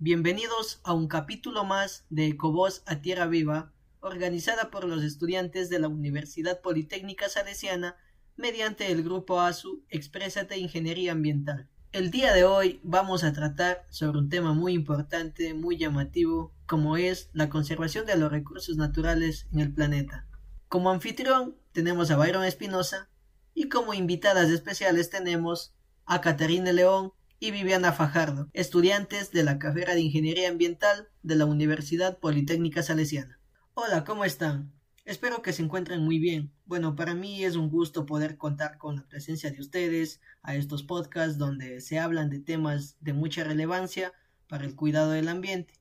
bienvenidos a un capítulo más de Ecovoz a Tierra Viva, organizada por los estudiantes de la Universidad Politécnica Salesiana mediante el grupo ASU Exprésate Ingeniería Ambiental. El día de hoy vamos a tratar sobre un tema muy importante, muy llamativo, como es la conservación de los recursos naturales en el planeta. Como anfitrión tenemos a Byron Espinosa y como invitadas especiales tenemos a Caterina León y Viviana Fajardo, estudiantes de la carrera de Ingeniería Ambiental de la Universidad Politécnica Salesiana. Hola, ¿cómo están? Espero que se encuentren muy bien. Bueno, para mí es un gusto poder contar con la presencia de ustedes a estos podcasts donde se hablan de temas de mucha relevancia para el cuidado del ambiente.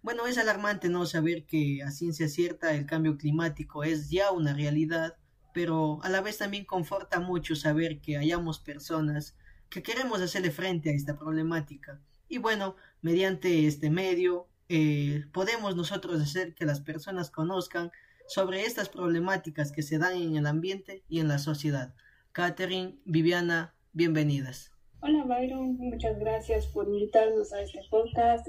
Bueno, es alarmante no saber que a ciencia cierta el cambio climático es ya una realidad, pero a la vez también conforta mucho saber que hayamos personas que queremos hacerle frente a esta problemática. Y bueno, mediante este medio eh, podemos nosotros hacer que las personas conozcan sobre estas problemáticas que se dan en el ambiente y en la sociedad. Catherine, Viviana, bienvenidas. Hola Byron, muchas gracias por invitarnos a este podcast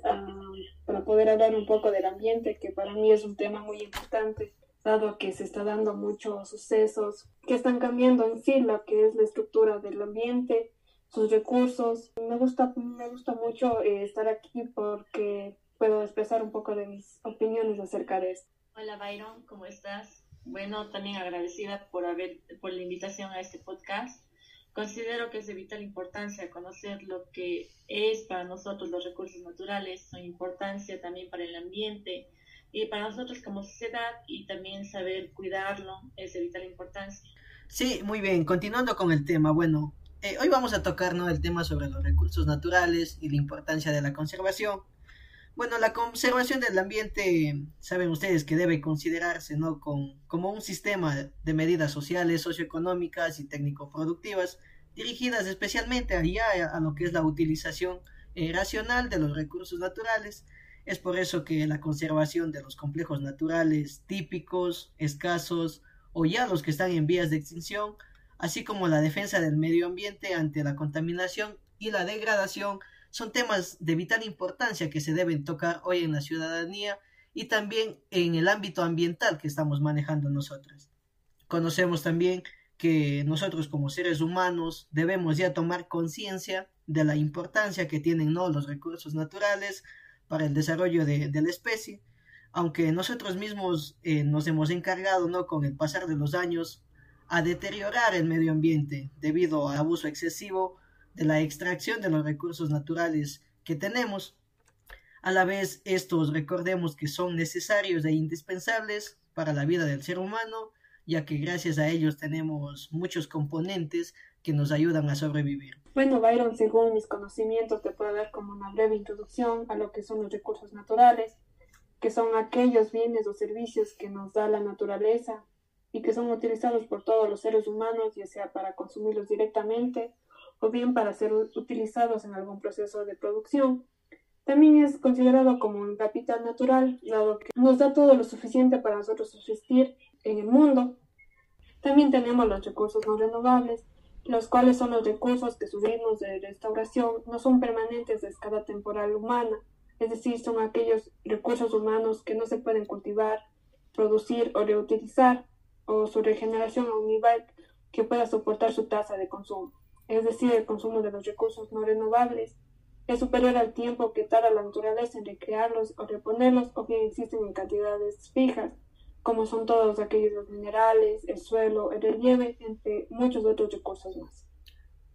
para poder hablar un poco del ambiente, que para mí es un tema muy importante, dado que se está dando muchos sucesos que están cambiando en sí lo que es la estructura del ambiente sus recursos. Me gusta, me gusta mucho eh, estar aquí porque puedo expresar un poco de mis opiniones acerca de esto. Hola Byron, ¿cómo estás? Bueno, también agradecida por haber por la invitación a este podcast. Considero que es de vital importancia conocer lo que es para nosotros los recursos naturales, su importancia también para el ambiente y para nosotros como sociedad y también saber cuidarlo es de vital importancia. Sí, muy bien. Continuando con el tema, bueno, eh, hoy vamos a tocar el tema sobre los recursos naturales y la importancia de la conservación. Bueno, la conservación del ambiente, saben ustedes que debe considerarse ¿no? Con, como un sistema de medidas sociales, socioeconómicas y técnico-productivas dirigidas especialmente allá a lo que es la utilización eh, racional de los recursos naturales. Es por eso que la conservación de los complejos naturales típicos, escasos o ya los que están en vías de extinción así como la defensa del medio ambiente ante la contaminación y la degradación, son temas de vital importancia que se deben tocar hoy en la ciudadanía y también en el ámbito ambiental que estamos manejando nosotros. Conocemos también que nosotros como seres humanos debemos ya tomar conciencia de la importancia que tienen ¿no? los recursos naturales para el desarrollo de, la especie, aunque nosotros mismos eh, nos hemos encargado ¿no? con el pasar de los años a deteriorar el medio ambiente debido al abuso excesivo de la extracción de los recursos naturales que tenemos. A la vez, estos recordemos que son necesarios e indispensables para la vida del ser humano, ya que gracias a ellos tenemos muchos componentes que nos ayudan a sobrevivir. Bueno, Byron, según mis conocimientos, te puedo dar como una breve introducción a lo que son los recursos naturales, que son aquellos bienes o servicios que nos da la naturaleza y que son utilizados por todos los seres humanos, ya sea para consumirlos directamente o bien para ser utilizados en algún proceso de producción. También es considerado como un capital natural, dado que nos da todo lo suficiente para nosotros subsistir en el mundo. También tenemos los recursos no renovables, los cuales son los recursos que subimos de restauración, no son permanentes de escala temporal humana, es decir, son aquellos recursos humanos que no se pueden cultivar, producir o reutilizar, o su regeneración a un nivel que pueda soportar su tasa de consumo, es decir, el consumo de los recursos no renovables es superior al tiempo que tarda la naturaleza en recrearlos o reponerlos o bien existen en cantidades fijas, como son todos aquellos minerales, el suelo, el relieve, entre muchos otros recursos más.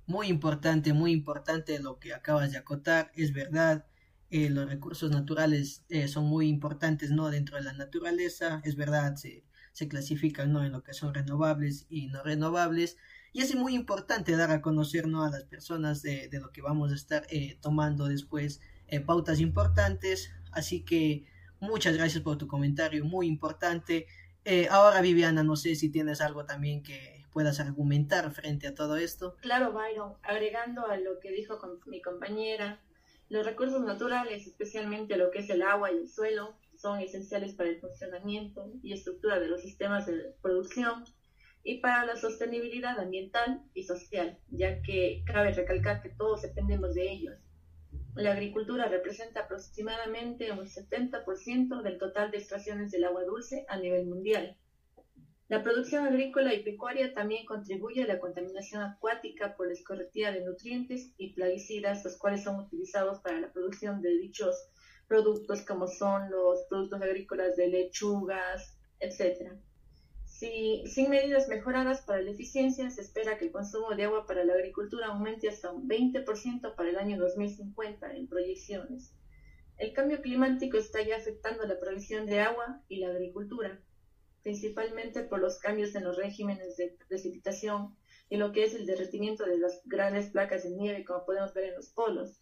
Muy importante, muy importante lo que acabas de acotar, es verdad, eh, los recursos naturales eh, son muy importantes ¿no? dentro de la naturaleza, es verdad, se, se clasifican ¿no? en lo que son renovables y no renovables. Y es muy importante dar a conocer ¿no? a las personas de, lo que vamos a estar eh, tomando después eh, pautas importantes. Así que muchas gracias por tu comentario, muy importante. Eh, ahora, Viviana, no sé si tienes algo también que puedas argumentar frente a todo esto. Claro, Byron, agregando a lo que dijo mi compañera, los recursos naturales, especialmente lo que es el agua y el suelo, son esenciales para el funcionamiento y estructura de los sistemas de producción y para la sostenibilidad ambiental y social, ya que cabe recalcar que todos dependemos de ellos. la agricultura representa aproximadamente un 70% del total de extracciones del agua dulce a nivel mundial. La producción agrícola y pecuaria también contribuye a la contaminación acuática por la escorretía de nutrientes y plaguicidas, los cuales son utilizados para la producción de dichos productos como son los productos agrícolas de lechugas, etc. Si, sin medidas mejoradas para la eficiencia, se espera que el consumo de agua para la agricultura aumente hasta un 20% para el año 2050 en proyecciones. El cambio climático está ya afectando la provisión de agua y la agricultura, principalmente por los cambios en los regímenes de precipitación y lo que es el derretimiento de las grandes placas de nieve, como podemos ver en los polos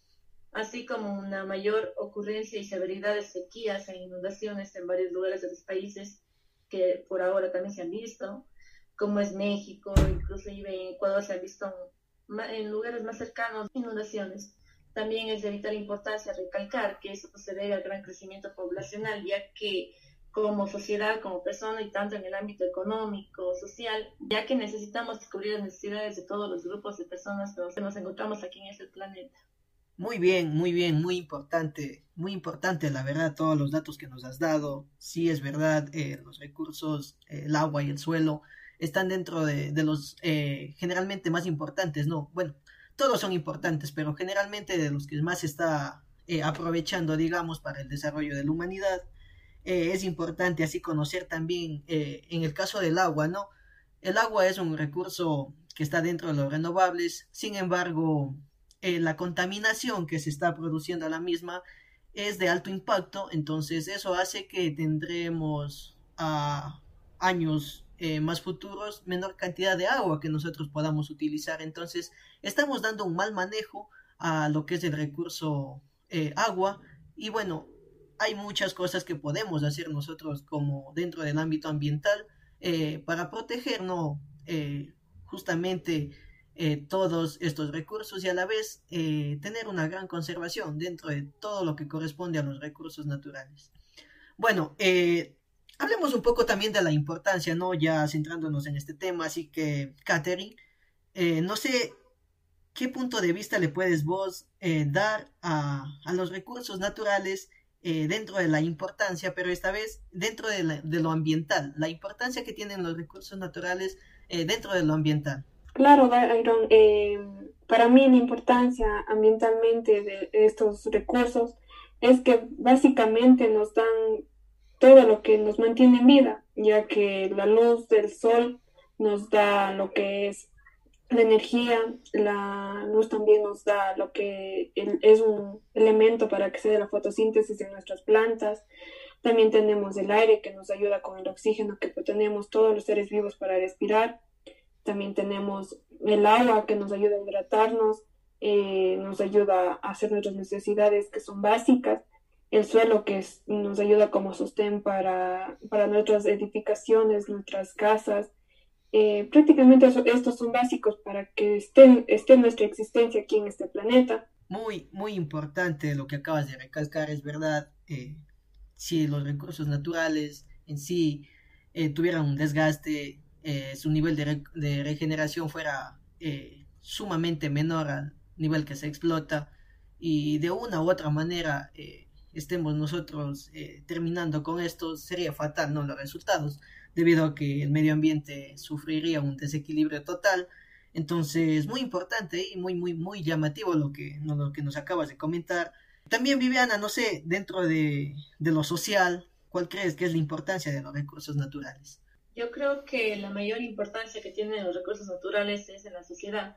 así como una mayor ocurrencia y severidad de sequías e inundaciones en varios lugares de los países que por ahora también se han visto, como es México, inclusive en Ecuador se han visto en lugares más cercanos inundaciones. También es de vital importancia recalcar que eso se debe al gran crecimiento poblacional, ya que como sociedad, como persona y tanto en el ámbito económico, social, ya que necesitamos cubrir las necesidades de todos los grupos de personas que nos encontramos aquí en este planeta. Muy bien, muy bien, muy importante, muy importante, la verdad, todos los datos que nos has dado. Sí, es verdad, eh, los recursos, eh, el agua y el suelo están dentro de, los eh, generalmente más importantes, ¿no? Bueno, todos son importantes, pero generalmente de los que más se está aprovechando, digamos, para el desarrollo de la humanidad. es importante así conocer también, en el caso del agua, ¿no? El agua es un recurso que está dentro de los renovables, sin embargo, eh, la contaminación que se está produciendo a la misma es de alto impacto, entonces eso hace que tendremos a años eh, más futuros menor cantidad de agua que nosotros podamos utilizar. Entonces estamos dando un mal manejo a lo que es el recurso eh, agua y bueno, hay muchas cosas que podemos hacer nosotros como dentro del ámbito ambiental para protegernos justamente eh, todos estos recursos y a la vez eh, tener una gran conservación dentro de todo lo que corresponde a los recursos naturales. Bueno, eh, hablemos un poco también de la importancia, ¿no? Ya centrándonos en este tema, así que, Catherine, no sé qué punto de vista le puedes vos dar a, los recursos naturales dentro de la importancia, pero esta vez dentro de, de, lo ambiental, la importancia que tienen los recursos naturales dentro de lo ambiental. Claro, Byron, eh, para mí la importancia ambientalmente de estos recursos es que básicamente nos dan todo lo que nos mantiene en vida, ya que la luz del sol nos da lo que es la energía, la luz también nos da lo que es un elemento para que se dé la fotosíntesis en nuestras plantas. También tenemos el aire que nos ayuda con el oxígeno que tenemos todos los seres vivos para respirar. También tenemos el agua que nos ayuda a hidratarnos, eh, nos ayuda a hacer nuestras necesidades que son básicas, el suelo que nos ayuda como sostén para, para nuestras edificaciones, nuestras casas. Eh, prácticamente estos son básicos para que esté, esté nuestra existencia aquí en este planeta. Muy, muy importante lo que acabas de recalcar, es verdad. Eh, si los recursos naturales en sí tuvieran un desgaste, eh, su nivel de, regeneración fuera eh, sumamente menor al nivel que se explota y de una u otra manera eh, estemos nosotros terminando con esto, sería fatal, ¿no? Los resultados, debido a que el medio ambiente sufriría un desequilibrio total. Entonces, muy importante y muy, muy, muy llamativo lo que, lo que nos acabas de comentar. También, Viviana, no sé, dentro de, de lo social, ¿cuál crees que es la importancia de los recursos naturales? Yo creo que la mayor importancia que tienen los recursos naturales es en la sociedad,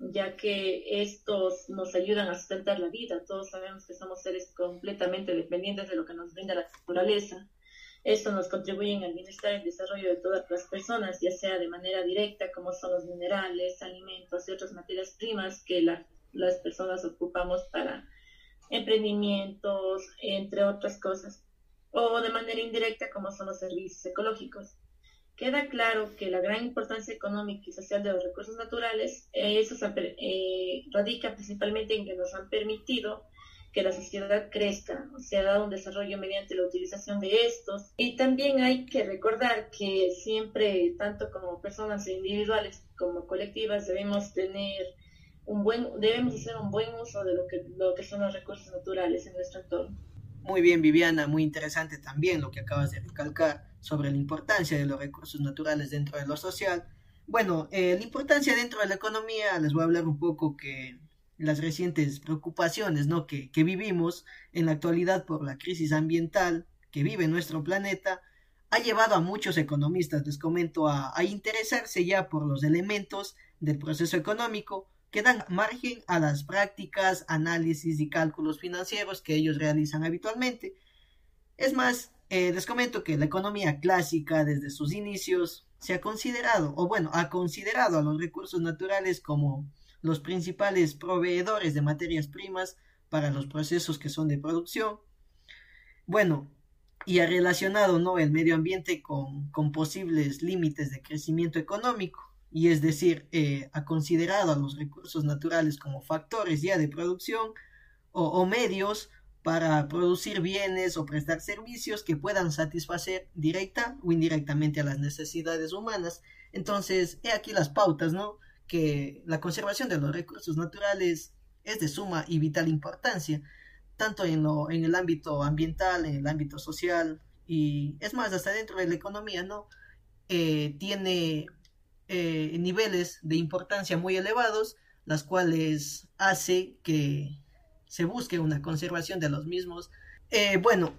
ya que estos nos ayudan a sustentar la vida. Todos sabemos que somos seres completamente dependientes de lo que nos brinda la naturaleza. Esto nos contribuye al bienestar y desarrollo de todas las personas, ya sea de manera directa, como son los minerales, alimentos y otras materias primas que las personas ocupamos para emprendimientos, entre otras cosas, o de manera indirecta, como son los servicios ecológicos. Queda claro que la gran importancia económica y social de los recursos naturales eh, eh, radica principalmente en que nos han permitido que la sociedad crezca, se ha dado un desarrollo mediante la utilización de estos. Y también hay que recordar que siempre, tanto como personas individuales como colectivas, debemos tener un buen, debemos hacer un buen uso de lo que, lo que son los recursos naturales en nuestro entorno. Muy bien, Viviana, muy interesante también lo que acabas de recalcar sobre la importancia de los recursos naturales dentro de lo social. Bueno, eh, la importancia dentro de la economía, les voy a hablar un poco que las recientes preocupaciones ¿no? que, que vivimos en la actualidad por la crisis ambiental que vive nuestro planeta, ha llevado a muchos economistas, les comento, a, a interesarse ya por los elementos del proceso económico que dan margen a las prácticas, análisis y cálculos financieros que ellos realizan habitualmente. Es más, eh, les comento que la economía clásica desde sus inicios se ha considerado, o bueno, ha considerado a los recursos naturales como los principales proveedores de materias primas para los procesos que son de producción. Bueno, y ha relacionado ¿no? el medio ambiente con, con posibles límites de crecimiento económico y es decir, eh, ha considerado a los recursos naturales como factores ya de producción o, medios para producir bienes o prestar servicios que puedan satisfacer directa o indirectamente a las necesidades humanas. Entonces, he aquí las pautas, ¿no? Que la conservación de los recursos naturales es de suma y vital importancia, tanto en, lo, en el ámbito ambiental, en el ámbito social, y es más, hasta dentro de la economía, ¿no? Eh, tiene eh, niveles de importancia muy elevados, las cuales hace que se busque una conservación de los mismos. Eh, bueno,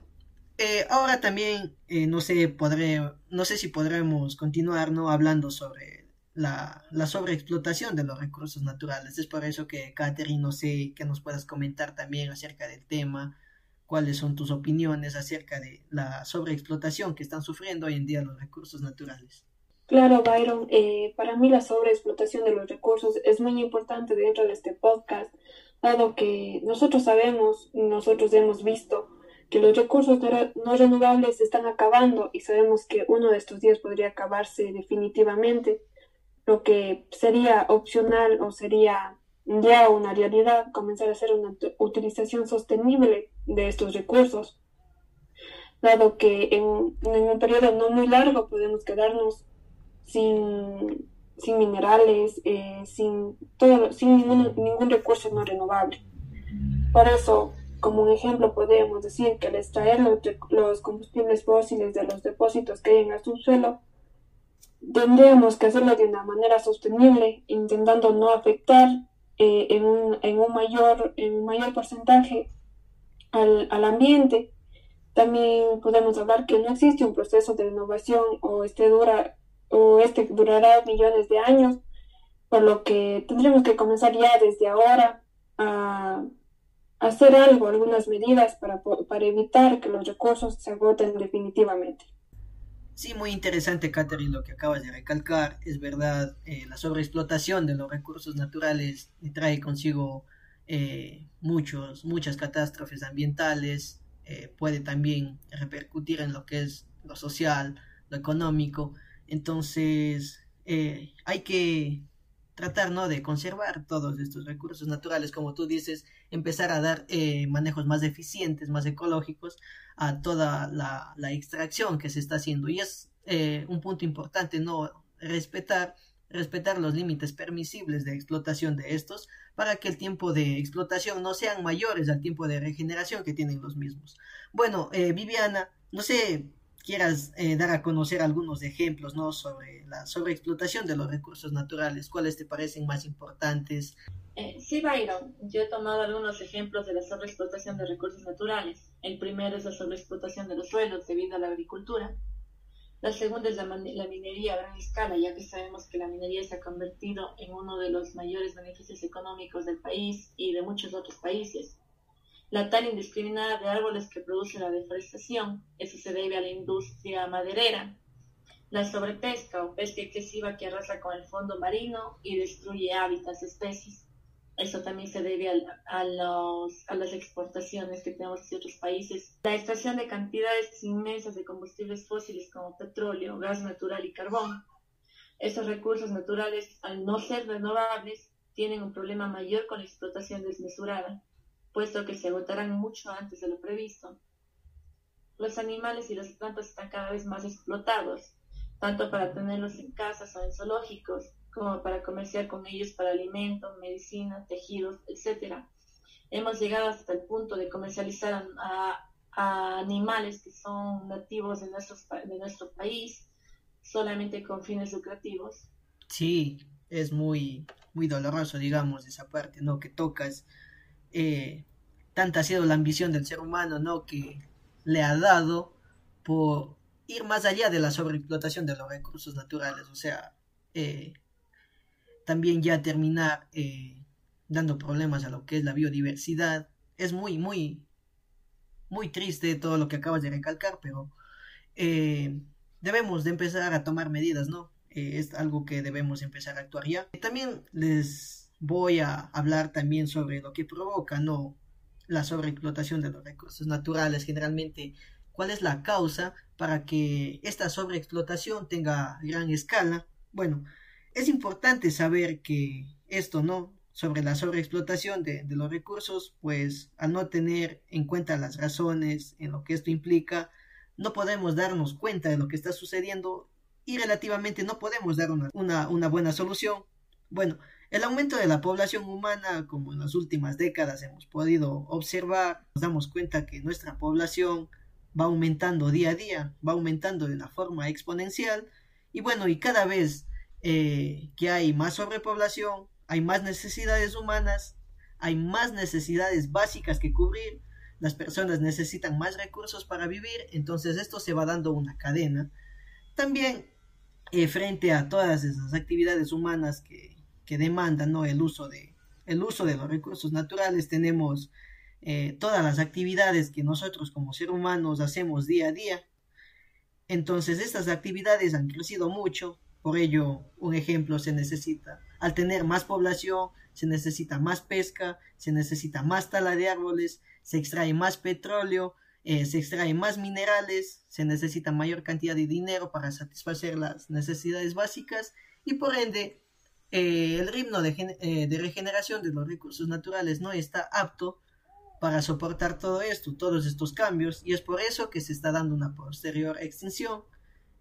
eh, ahora también no sé podré, no sé si podremos continuar no hablando sobre la, la, sobreexplotación de los recursos naturales. Es por eso que Catherine no sé que nos puedas comentar también acerca del tema, cuáles son tus opiniones acerca de la sobreexplotación que están sufriendo hoy en día los recursos naturales. Claro, Byron, eh, para mí la sobreexplotación de los recursos es muy importante dentro de este podcast, dado que nosotros sabemos, nosotros hemos visto que los recursos no renovables se están acabando y sabemos que uno de estos días podría acabarse definitivamente, lo que sería opcional o sería ya una realidad comenzar a hacer una utilización sostenible de estos recursos, dado que en, en un periodo no muy largo podemos quedarnos sin, sin minerales, eh, sin, todo, sin ningún, ningún recurso no renovable. Por eso, como un ejemplo, podemos decir que al extraer los, combustibles fósiles de los depósitos que hay en el subsuelo, tendríamos que hacerlo de una manera sostenible, intentando no afectar eh, en, un, en, un mayor, en un mayor porcentaje al, al, ambiente. También podemos hablar que no existe un proceso de renovación o este dura o este durará millones de años, por lo que tendremos que comenzar ya desde ahora a hacer algo, algunas medidas para, para evitar que los recursos se agoten definitivamente. Sí, muy interesante, Catherine, lo que acabas de recalcar. Es verdad, eh, la sobreexplotación de los recursos naturales trae consigo eh, muchos, muchas catástrofes ambientales, eh, puede también repercutir en lo que es lo social, lo económico. Entonces, eh, hay que tratar ¿no? de conservar todos estos recursos naturales, como tú dices, empezar a dar eh, manejos más eficientes, más ecológicos a toda la, la extracción que se está haciendo. Y es eh, un punto importante, ¿no? Respetar, respetar los límites permisibles de explotación de estos para que el tiempo de explotación no sean mayores al tiempo de regeneración que tienen los mismos. Bueno, Viviana, no sé quieras eh, dar a conocer algunos ejemplos ¿no? sobre la sobreexplotación de los recursos naturales. ¿Cuáles te parecen más importantes? Eh, sí, Byron. Yo he tomado algunos ejemplos de la sobreexplotación de recursos naturales. El primero es la sobreexplotación de los suelos debido a la agricultura. La segunda es la, la minería a gran escala, ya que sabemos que la minería se ha convertido en uno de los mayores beneficios económicos del país y de muchos otros países la tala indiscriminada de árboles que produce la deforestación. Eso se debe a la industria maderera. La sobrepesca o pesca excesiva que arrasa con el fondo marino y destruye hábitats, especies. Eso también se debe a, los, a las exportaciones que tenemos de otros países. La extracción de cantidades inmensas de combustibles fósiles como petróleo, gas natural y carbón. Esos recursos naturales, al no ser renovables, tienen un problema mayor con la explotación desmesurada puesto que se agotarán mucho antes de lo previsto. Los animales y las plantas están cada vez más explotados, tanto para tenerlos en casas o en zoológicos, como para comerciar con ellos para alimentos, medicinas, tejidos, etc. Hemos llegado hasta el punto de comercializar a, animales que son nativos de, nuestros, de nuestro país solamente con fines lucrativos. Sí, es muy, muy doloroso, digamos, esa parte, ¿no? Que tocas. Eh, tanta ha sido la ambición del ser humano, ¿no? Que le ha dado por ir más allá de la sobreexplotación de los recursos naturales, o sea, eh, también ya terminar eh, dando problemas a lo que es la biodiversidad. Es muy, muy, muy triste todo lo que acabas de recalcar, pero debemos de empezar a tomar medidas, ¿no? es algo que debemos empezar a actuar ya. También les voy a hablar también sobre lo que provoca, ¿no? La sobreexplotación de los recursos naturales, generalmente cuál es la causa para que esta sobreexplotación tenga gran escala. Bueno, es importante saber que esto no sobre la sobreexplotación de, de, los recursos, pues al no tener en cuenta las razones en lo que esto implica, no podemos darnos cuenta de lo que está sucediendo y relativamente no podemos dar una, una, una buena solución. Bueno, el aumento de la población humana, como en las últimas décadas hemos podido observar, nos damos cuenta que nuestra población va aumentando día a día, va aumentando de una forma exponencial y bueno, y cada vez eh, que hay más sobrepoblación, hay más necesidades humanas, hay más necesidades básicas que cubrir, las personas necesitan más recursos para vivir, entonces esto se va dando una cadena. También eh, frente a todas esas actividades humanas que, que demandan ¿no? el, uso de, el uso de los recursos naturales, tenemos eh, todas las actividades que nosotros como seres humanos hacemos día a día. Entonces estas actividades han crecido mucho, por ello un ejemplo se necesita, al tener más población, se necesita más pesca, se necesita más tala de árboles, se extrae más petróleo, eh, se extrae más minerales, se necesita mayor cantidad de dinero para satisfacer las necesidades básicas y por ende eh, el ritmo de, de regeneración de los recursos naturales no está apto para soportar todo esto, todos estos cambios, y es por eso que se está dando una posterior extinción.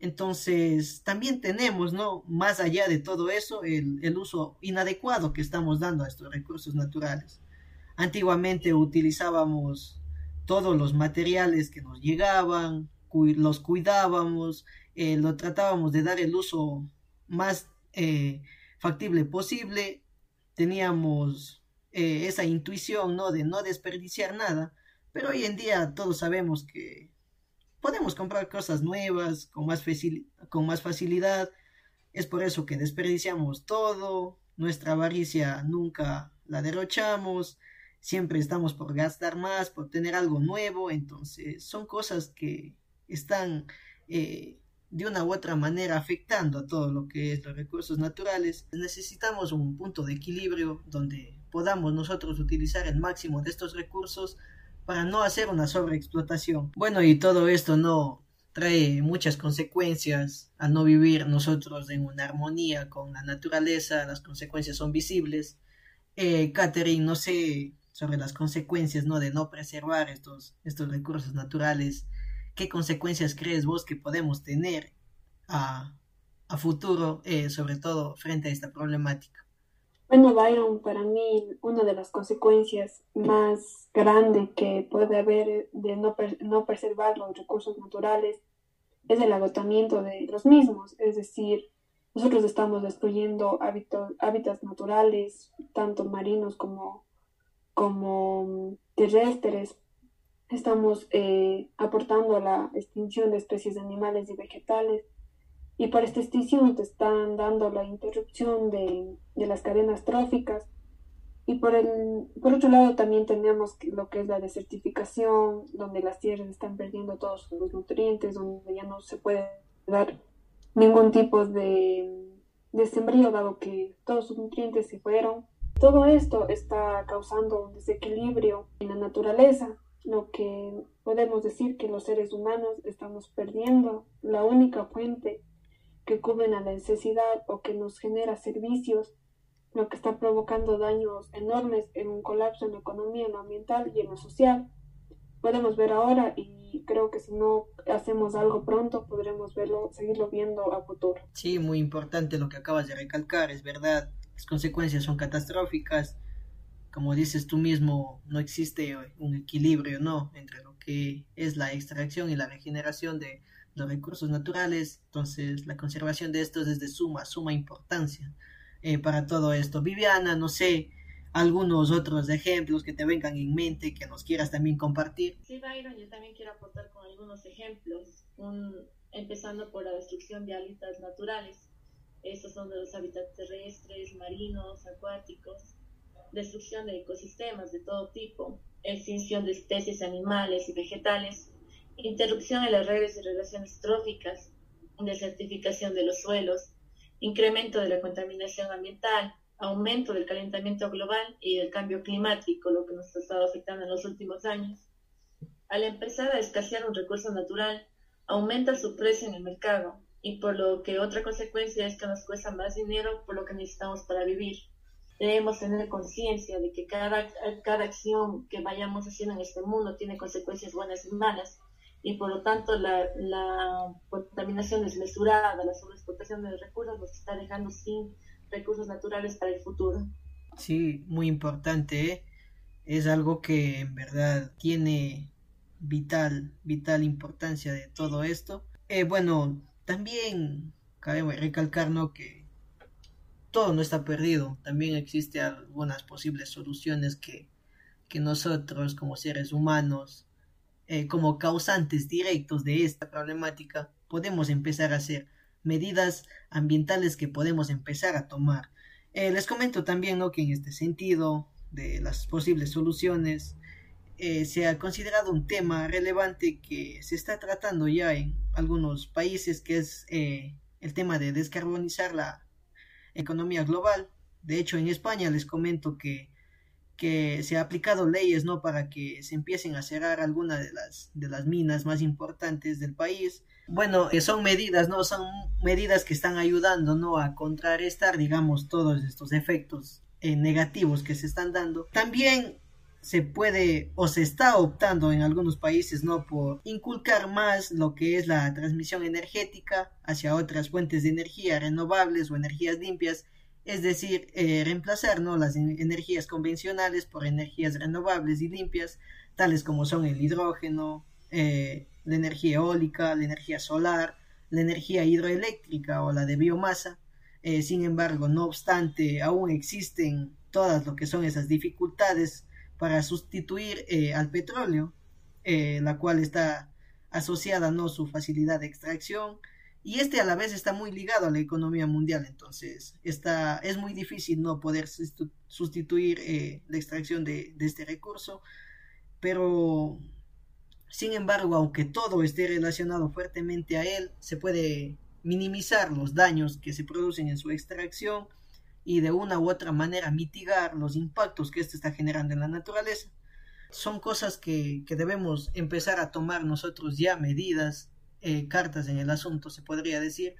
Entonces, también tenemos, ¿no? Más allá de todo eso, el, uso inadecuado que estamos dando a estos recursos naturales. Antiguamente utilizábamos todos los materiales que nos llegaban, los cuidábamos, eh, lo tratábamos de dar el uso más eh, factible posible, teníamos eh, esa intuición, ¿no? De no desperdiciar nada. Pero hoy en día todos sabemos que podemos comprar cosas nuevas con más, con más facilidad. Es por eso que desperdiciamos todo. Nuestra avaricia nunca la derrochamos. Siempre estamos por gastar más, por tener algo nuevo. Entonces son cosas que están eh, de una u otra manera afectando a todo lo que es los recursos naturales. Necesitamos un punto de equilibrio donde podamos nosotros utilizar el máximo de estos recursos para no hacer una sobreexplotación. Bueno, y todo esto no trae muchas consecuencias al no vivir nosotros en una armonía con la naturaleza, las consecuencias son visibles. Eh, Catherine, no sé sobre las consecuencias ¿no? de no preservar estos, estos recursos naturales. ¿Qué consecuencias crees vos que podemos tener a, futuro, eh, sobre todo frente a esta problemática? Bueno, Byron, para mí una de las consecuencias más grandes que puede haber de no, no preservar los recursos naturales es el agotamiento de los mismos, es decir, nosotros estamos destruyendo hábitats naturales, tanto marinos como, como terrestres, estamos eh, aportando a la extinción de especies de animales y vegetales, y por esta extinción te están dando la interrupción de, las cadenas tróficas. Y por, el, por otro lado también tenemos lo que es la desertificación, donde las tierras están perdiendo todos los nutrientes, donde ya no se puede dar ningún tipo de, de sembrío, dado que todos sus nutrientes se fueron. Todo esto está causando un desequilibrio en la naturaleza, lo que podemos decir que los seres humanos estamos perdiendo la única fuente que cubren la necesidad o que nos genera servicios, lo que está provocando daños enormes en un colapso en la economía, en lo ambiental y en lo social. podemos ver ahora y creo que si no hacemos algo pronto podremos verlo, seguirlo viendo a futuro. Sí, muy importante lo que acabas de recalcar, es verdad, las consecuencias son catastróficas. Como dices tú mismo, no existe un equilibrio, ¿no? Entre lo que es la extracción y la regeneración de los recursos naturales, entonces la conservación de estos es de suma, suma importancia eh, para todo esto. Viviana, no sé, algunos otros ejemplos que te vengan en mente que nos quieras también compartir. Sí, Byron, yo también quiero aportar con algunos ejemplos, empezando por la destrucción de hábitats naturales. Estos son de los hábitats terrestres, marinos, acuáticos, destrucción de ecosistemas de todo tipo, extinción de especies animales y vegetales, interrupción en las redes y relaciones tróficas, desertificación de los suelos, incremento de la contaminación ambiental, aumento del calentamiento global y del cambio climático, lo que nos ha estado afectando en los últimos años. Al empezar a escasear un recurso natural, aumenta su precio en el mercado y por lo que otra consecuencia es que nos cuesta más dinero por lo que necesitamos para vivir. Debemos tener conciencia de que cada, cada acción que vayamos haciendo en este mundo tiene consecuencias buenas y malas y por lo tanto la, la contaminación desmesurada, la sobreexplotación de los recursos nos está dejando sin recursos naturales para el futuro. Sí, muy importante. ¿eh? Es algo que en verdad tiene vital, vital importancia de todo esto. Eh, bueno, también cabe recalcar ¿no? que todo no está perdido. También existen algunas posibles soluciones que, que nosotros como seres humanos, eh, como causantes directos de esta problemática, podemos empezar a hacer medidas ambientales que podemos empezar a tomar. Eh, les comento también que en este sentido de las posibles soluciones eh, se ha considerado un tema relevante que se está tratando ya en algunos países, que es el tema de descarbonizar la economía global. De hecho, en España les comento que, que se ha aplicado leyes ¿no? para que se empiecen a cerrar algunas de las, de las minas más importantes del país bueno, eh, son medidas, ¿no? Son medidas que están ayudando, ¿no? A contrarrestar, digamos, todos estos efectos eh, negativos que se están dando. También se puede o se está optando en algunos países, ¿no? Por inculcar más lo que es la transmisión energética hacia otras fuentes de energía renovables o energías limpias, es decir, eh, reemplazar, ¿no? Las energías convencionales por energías renovables y limpias, tales como son el hidrógeno, eh, la energía eólica, la energía solar, la energía hidroeléctrica o la de biomasa. Eh, sin embargo, no obstante, aún existen todas lo que son esas dificultades para sustituir eh, al petróleo, eh, la cual está asociada no su facilidad de extracción y este a la vez está muy ligado a la economía mundial, entonces está, es muy difícil no poder sustituir la extracción de este recurso, pero sin embargo, aunque todo esté relacionado fuertemente a él, se puede minimizar los daños que se producen en su extracción y de una u otra manera mitigar los impactos que esto está generando en la naturaleza. Son cosas que, debemos empezar a tomar nosotros ya medidas, eh, cartas en el asunto, se podría decir,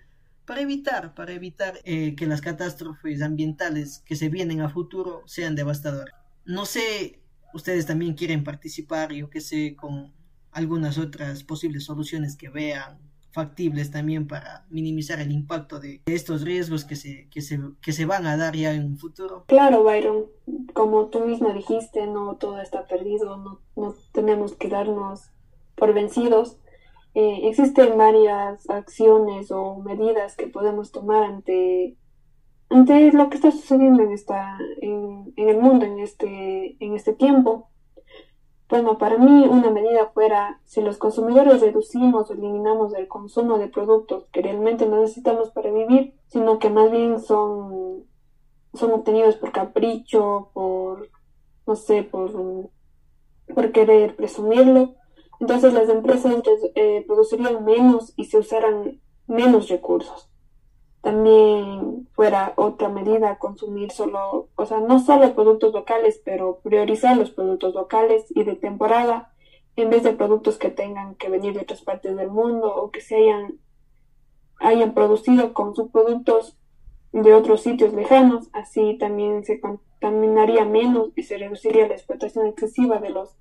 para evitar, para evitar eh, que las catástrofes ambientales que se vienen a futuro sean devastadoras. No sé, ustedes también quieren participar, yo que sé, con algunas otras posibles soluciones que vean factibles también para minimizar el impacto de estos riesgos que se, que se, que se van a dar ya en un futuro. Claro, Byron, como tú mismo dijiste, no todo está perdido, no, no tenemos que darnos por vencidos. Eh, existen varias acciones o medidas que podemos tomar ante, ante lo que está sucediendo en, esta, en, en el mundo en este, en este tiempo. Bueno, para mí una medida fuera si los consumidores reducimos o eliminamos el consumo de productos que realmente no necesitamos para vivir, sino que más bien son, son obtenidos por capricho, por, no sé, por, por querer presumirlo. Entonces las empresas eh, producirían menos y se usaran menos recursos también fuera otra medida consumir solo, o sea, no solo productos locales, pero priorizar los productos locales y de temporada en vez de productos que tengan que venir de otras partes del mundo o que se hayan, hayan producido con subproductos de otros sitios lejanos, así también se contaminaría menos y se reduciría la explotación excesiva de los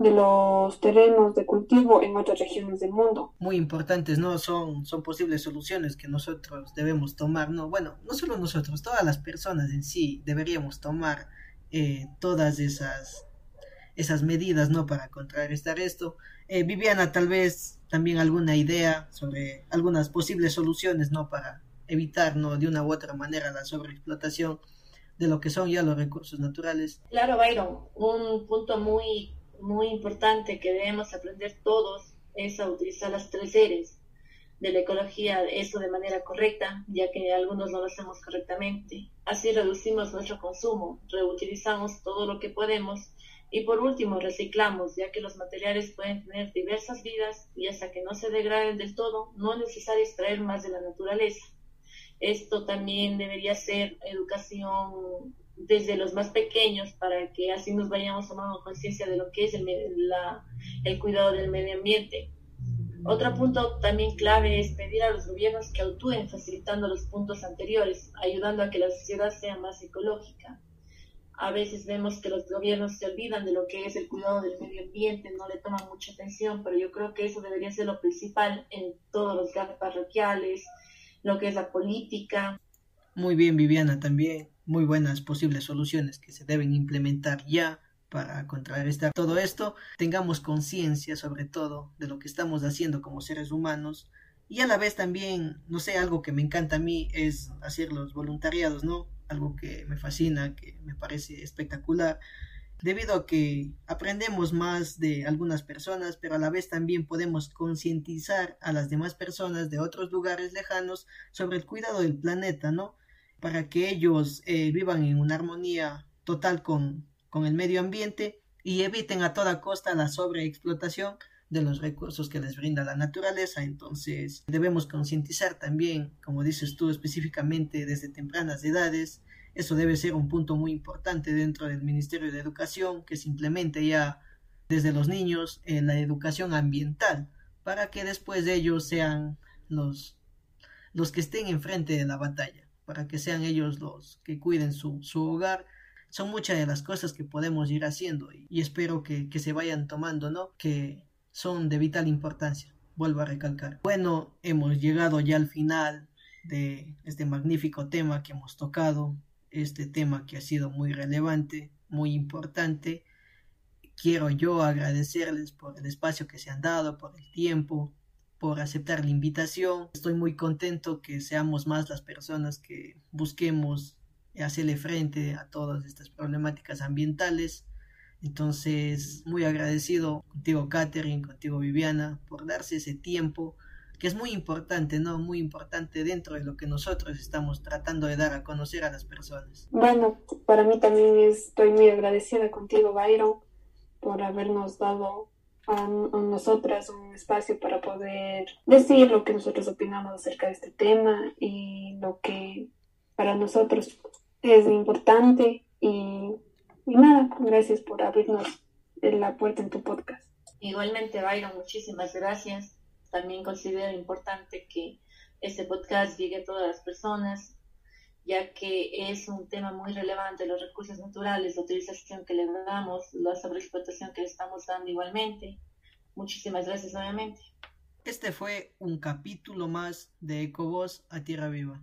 de los terrenos de cultivo en otras regiones del mundo. Muy importantes, ¿no? Son, son posibles soluciones que nosotros debemos tomar, ¿no? Bueno, no solo nosotros, todas las personas en sí deberíamos tomar eh, todas esas, esas medidas, ¿no? Para contrarrestar esto. Eh, Viviana, tal vez también alguna idea sobre algunas posibles soluciones, ¿no? Para evitar, ¿no? De una u otra manera la sobreexplotación de lo que son ya los recursos naturales. Claro, Byron, un punto muy muy importante que debemos aprender todos es a utilizar las tres seres de la ecología, eso de manera correcta, ya que algunos no lo hacemos correctamente. Así reducimos nuestro consumo, reutilizamos todo lo que podemos y por último reciclamos, ya que los materiales pueden tener diversas vidas y hasta que no se degraden del todo, no es necesario extraer más de la naturaleza. Esto también debería ser educación desde los más pequeños para que así nos vayamos tomando conciencia de lo que es el, el cuidado del medio ambiente. Otro punto también clave es pedir a los gobiernos que actúen facilitando los puntos anteriores, ayudando a que la sociedad sea más ecológica. A veces vemos que los gobiernos se olvidan de lo que es el cuidado del medio ambiente, no le toman mucha atención, pero yo creo que eso debería ser lo principal en todos los gastos parroquiales, lo que es la política. Muy bien, Viviana, también muy buenas posibles soluciones que se deben implementar ya para contrarrestar todo esto, tengamos conciencia sobre todo de lo que estamos haciendo como seres humanos y a la vez también, no sé, algo que me encanta a mí es hacer los voluntariados, ¿no? Algo que me fascina, que me parece espectacular, debido a que aprendemos más de algunas personas, pero a la vez también podemos concientizar a las demás personas de otros lugares lejanos sobre el cuidado del planeta, ¿no? Para que ellos eh, vivan en una armonía total con, con el medio ambiente y eviten a toda costa la sobreexplotación de los recursos que les brinda la naturaleza. Entonces debemos concientizar también, como dices tú específicamente, desde tempranas edades. Eso debe ser un punto muy importante dentro del Ministerio de Educación, que se implemente ya desde los niños en la educación ambiental, para que después de ellos sean los, los que estén enfrente de la batalla para que sean ellos los que cuiden su, hogar. Son muchas de las cosas que podemos ir haciendo y, espero que, que se vayan tomando, ¿no? Que son de vital importancia. Vuelvo a recalcar. Bueno, hemos llegado ya al final de este magnífico tema que hemos tocado, este tema que ha sido muy relevante, muy importante. Quiero yo agradecerles por el espacio que se han dado, por el tiempo, por aceptar la invitación. Estoy muy contento que seamos más las personas que busquemos hacerle frente a todas estas problemáticas ambientales. Entonces, muy agradecido contigo, Catherine, contigo, Viviana, por darse ese tiempo, que es muy importante, ¿no? Muy importante dentro de lo que nosotros estamos tratando de dar a conocer a las personas. Bueno, para mí también estoy muy agradecida contigo, Byron, por habernos dado a, nosotras un espacio para poder decir lo que nosotros opinamos acerca de este tema y lo que para nosotros es importante y, y nada, gracias por abrirnos la puerta en tu podcast. Igualmente, Byron, muchísimas gracias. También considero importante que este podcast llegue a todas las personas, ya que es un tema muy relevante, los recursos naturales, la utilización que le damos, la sobreexplotación que le estamos dando igualmente. Muchísimas gracias nuevamente. Este fue un capítulo más de Ecovoz a Tierra Viva.